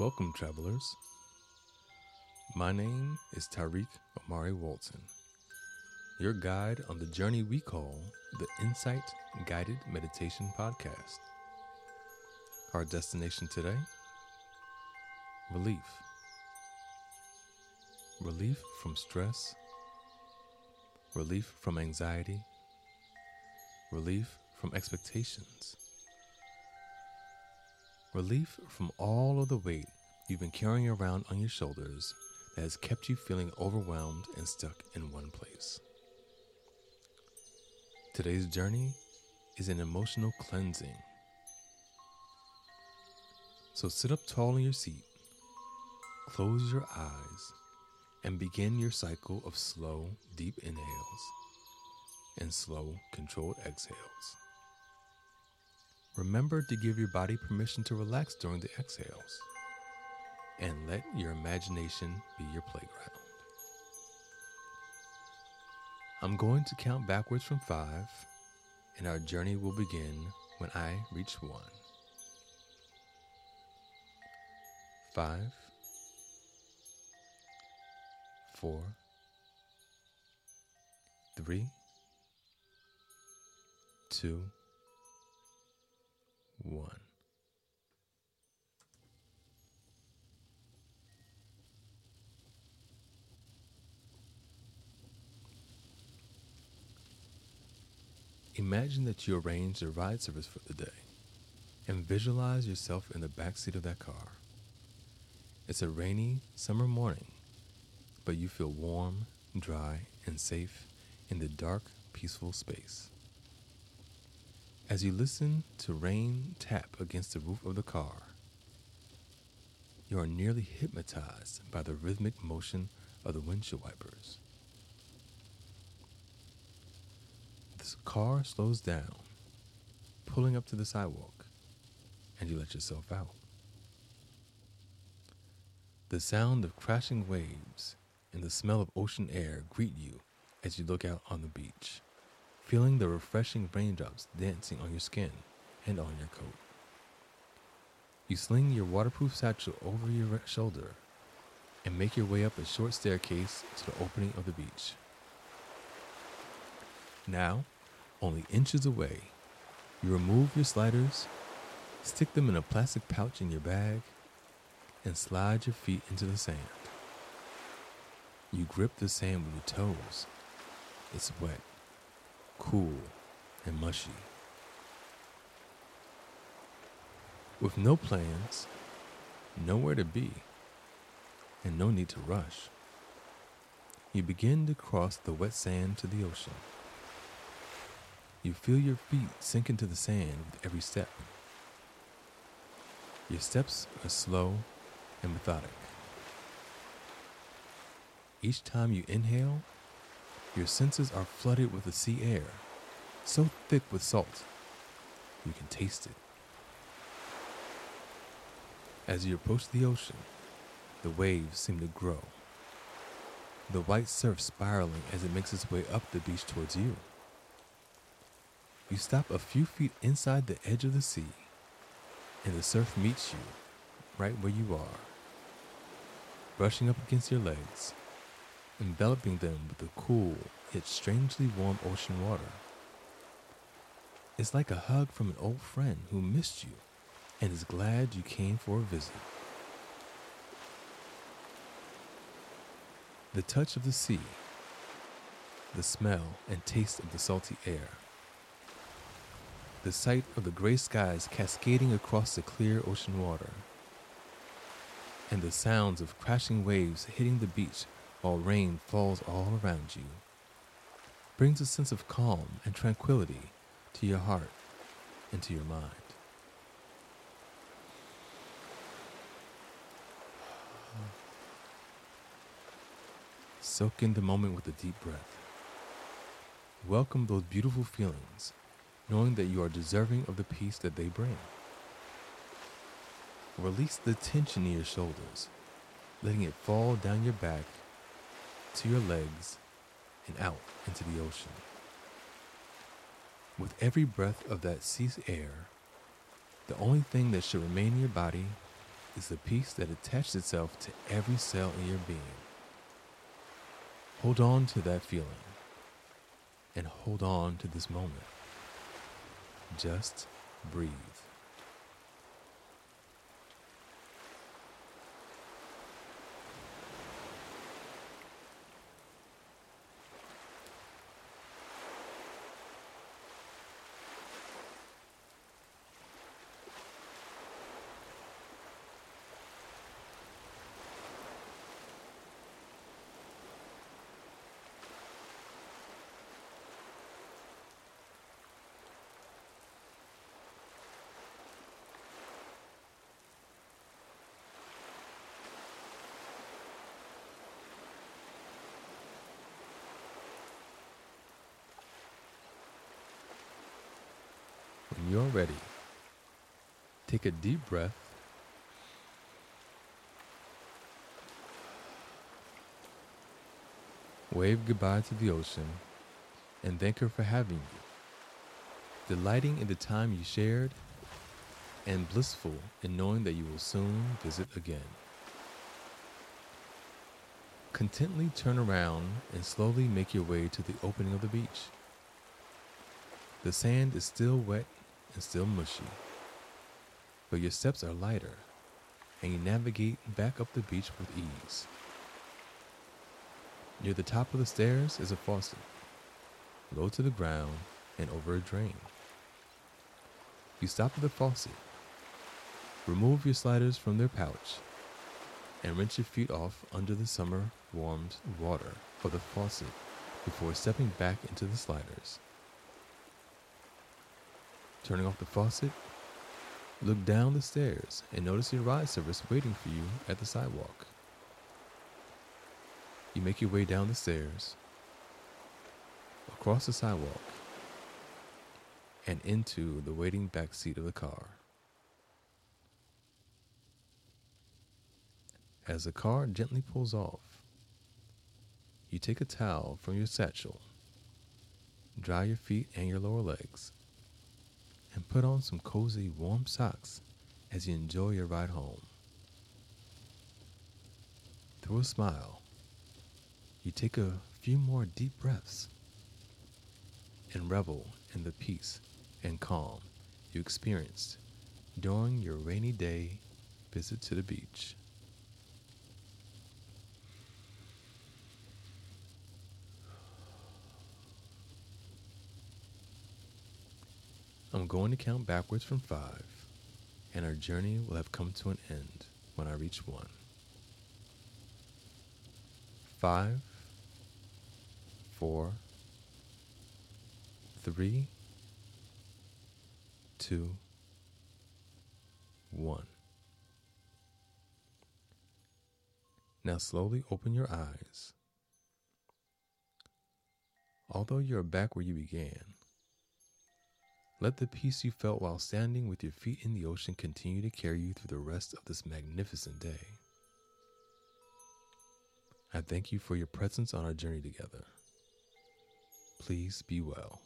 Welcome, travelers. My name is Tariiq Omari Walton, your guide on the journey we call the Insight Guided Meditation Podcast. Our destination today relief. Relief from stress, relief from anxiety, relief from expectations, relief from all of the weight you've been carrying around on your shoulders that has kept you feeling overwhelmed and stuck in one place. Today's journey is an emotional cleansing. So sit up tall in your seat, close your eyes, and begin your cycle of slow, deep inhales and slow, controlled exhales. Remember to give your body permission to relax during the exhales and let your imagination be your playground. I'm going to count backwards from five, and our journey will begin when I reach one. Five, four, three, two, one. Imagine that you arrange a ride service for the day and visualize yourself in the backseat of that car. It's a rainy summer morning, but you feel warm, dry, and safe in the dark, peaceful space. As you listen to rain tap against the roof of the car, you are nearly hypnotized by the rhythmic motion of the windshield wipers. The car slows down, pulling up to the sidewalk, and you let yourself out. The sound of crashing waves and the smell of ocean air greet you as you look out on the beach, feeling the refreshing raindrops dancing on your skin and on your coat. You sling your waterproof satchel over your shoulder and make your way up a short staircase to the opening of the beach. Now, only inches away, you remove your sliders, stick them in a plastic pouch in your bag, and slide your feet into the sand. You grip the sand with your toes. It's wet, cool, and mushy. With no plans, nowhere to be, and no need to rush, you begin to cross the wet sand to the ocean. You feel your feet sink into the sand with every step. Your steps are slow and methodic. Each time you inhale, your senses are flooded with the sea air, so thick with salt, you can taste it. As you approach the ocean, the waves seem to grow, the white surf spiraling as it makes its way up the beach towards you. You stop a few feet inside the edge of the sea, and the surf meets you right where you are, brushing up against your legs, enveloping them with the cool yet strangely warm ocean water. It's like a hug from an old friend who missed you and is glad you came for a visit. The touch of the sea, the smell and taste of the salty air, the sight of the gray skies cascading across the clear ocean water, and the sounds of crashing waves hitting the beach while rain falls all around you, brings a sense of calm and tranquility to your heart and to your mind. Soak in the moment with a deep breath. Welcome those beautiful feelings knowing that you are deserving of the peace that they bring. Release the tension in your shoulders, letting it fall down your back to your legs and out into the ocean. With every breath of that sea air, the only thing that should remain in your body is the peace that attaches itself to every cell in your being. Hold on to that feeling and hold on to this moment. Just breathe. When you're ready, take a deep breath. Wave goodbye to the ocean and thank her for having you, delighting in the time you shared and blissful in knowing that you will soon visit again. Contently turn around and slowly make your way to the opening of the beach. The sand is still wet and still mushy, but your steps are lighter and you navigate back up the beach with ease. Near the top of the stairs is a faucet, low to the ground and over a drain. You stop at the faucet, remove your sliders from their pouch, and rinse your feet off under the summer warmed water of the faucet before stepping back into the sliders. Turning off the faucet, look down the stairs and notice your ride service waiting for you at the sidewalk. You make your way down the stairs, across the sidewalk, and into the waiting back seat of the car. As the car gently pulls off, you take a towel from your satchel, dry your feet and your lower legs, and put on some cozy warm socks as you enjoy your ride home. Through a smile, you take a few more deep breaths and revel in the peace and calm you experienced during your rainy day visit to the beach. I'm going to count backwards from five, and our journey will have come to an end when I reach one. Five, four, three, two, one. Now slowly open your eyes. Although you're back where you began, let the peace you felt while standing with your feet in the ocean continue to carry you through the rest of this magnificent day. I thank you for your presence on our journey together. Please be well.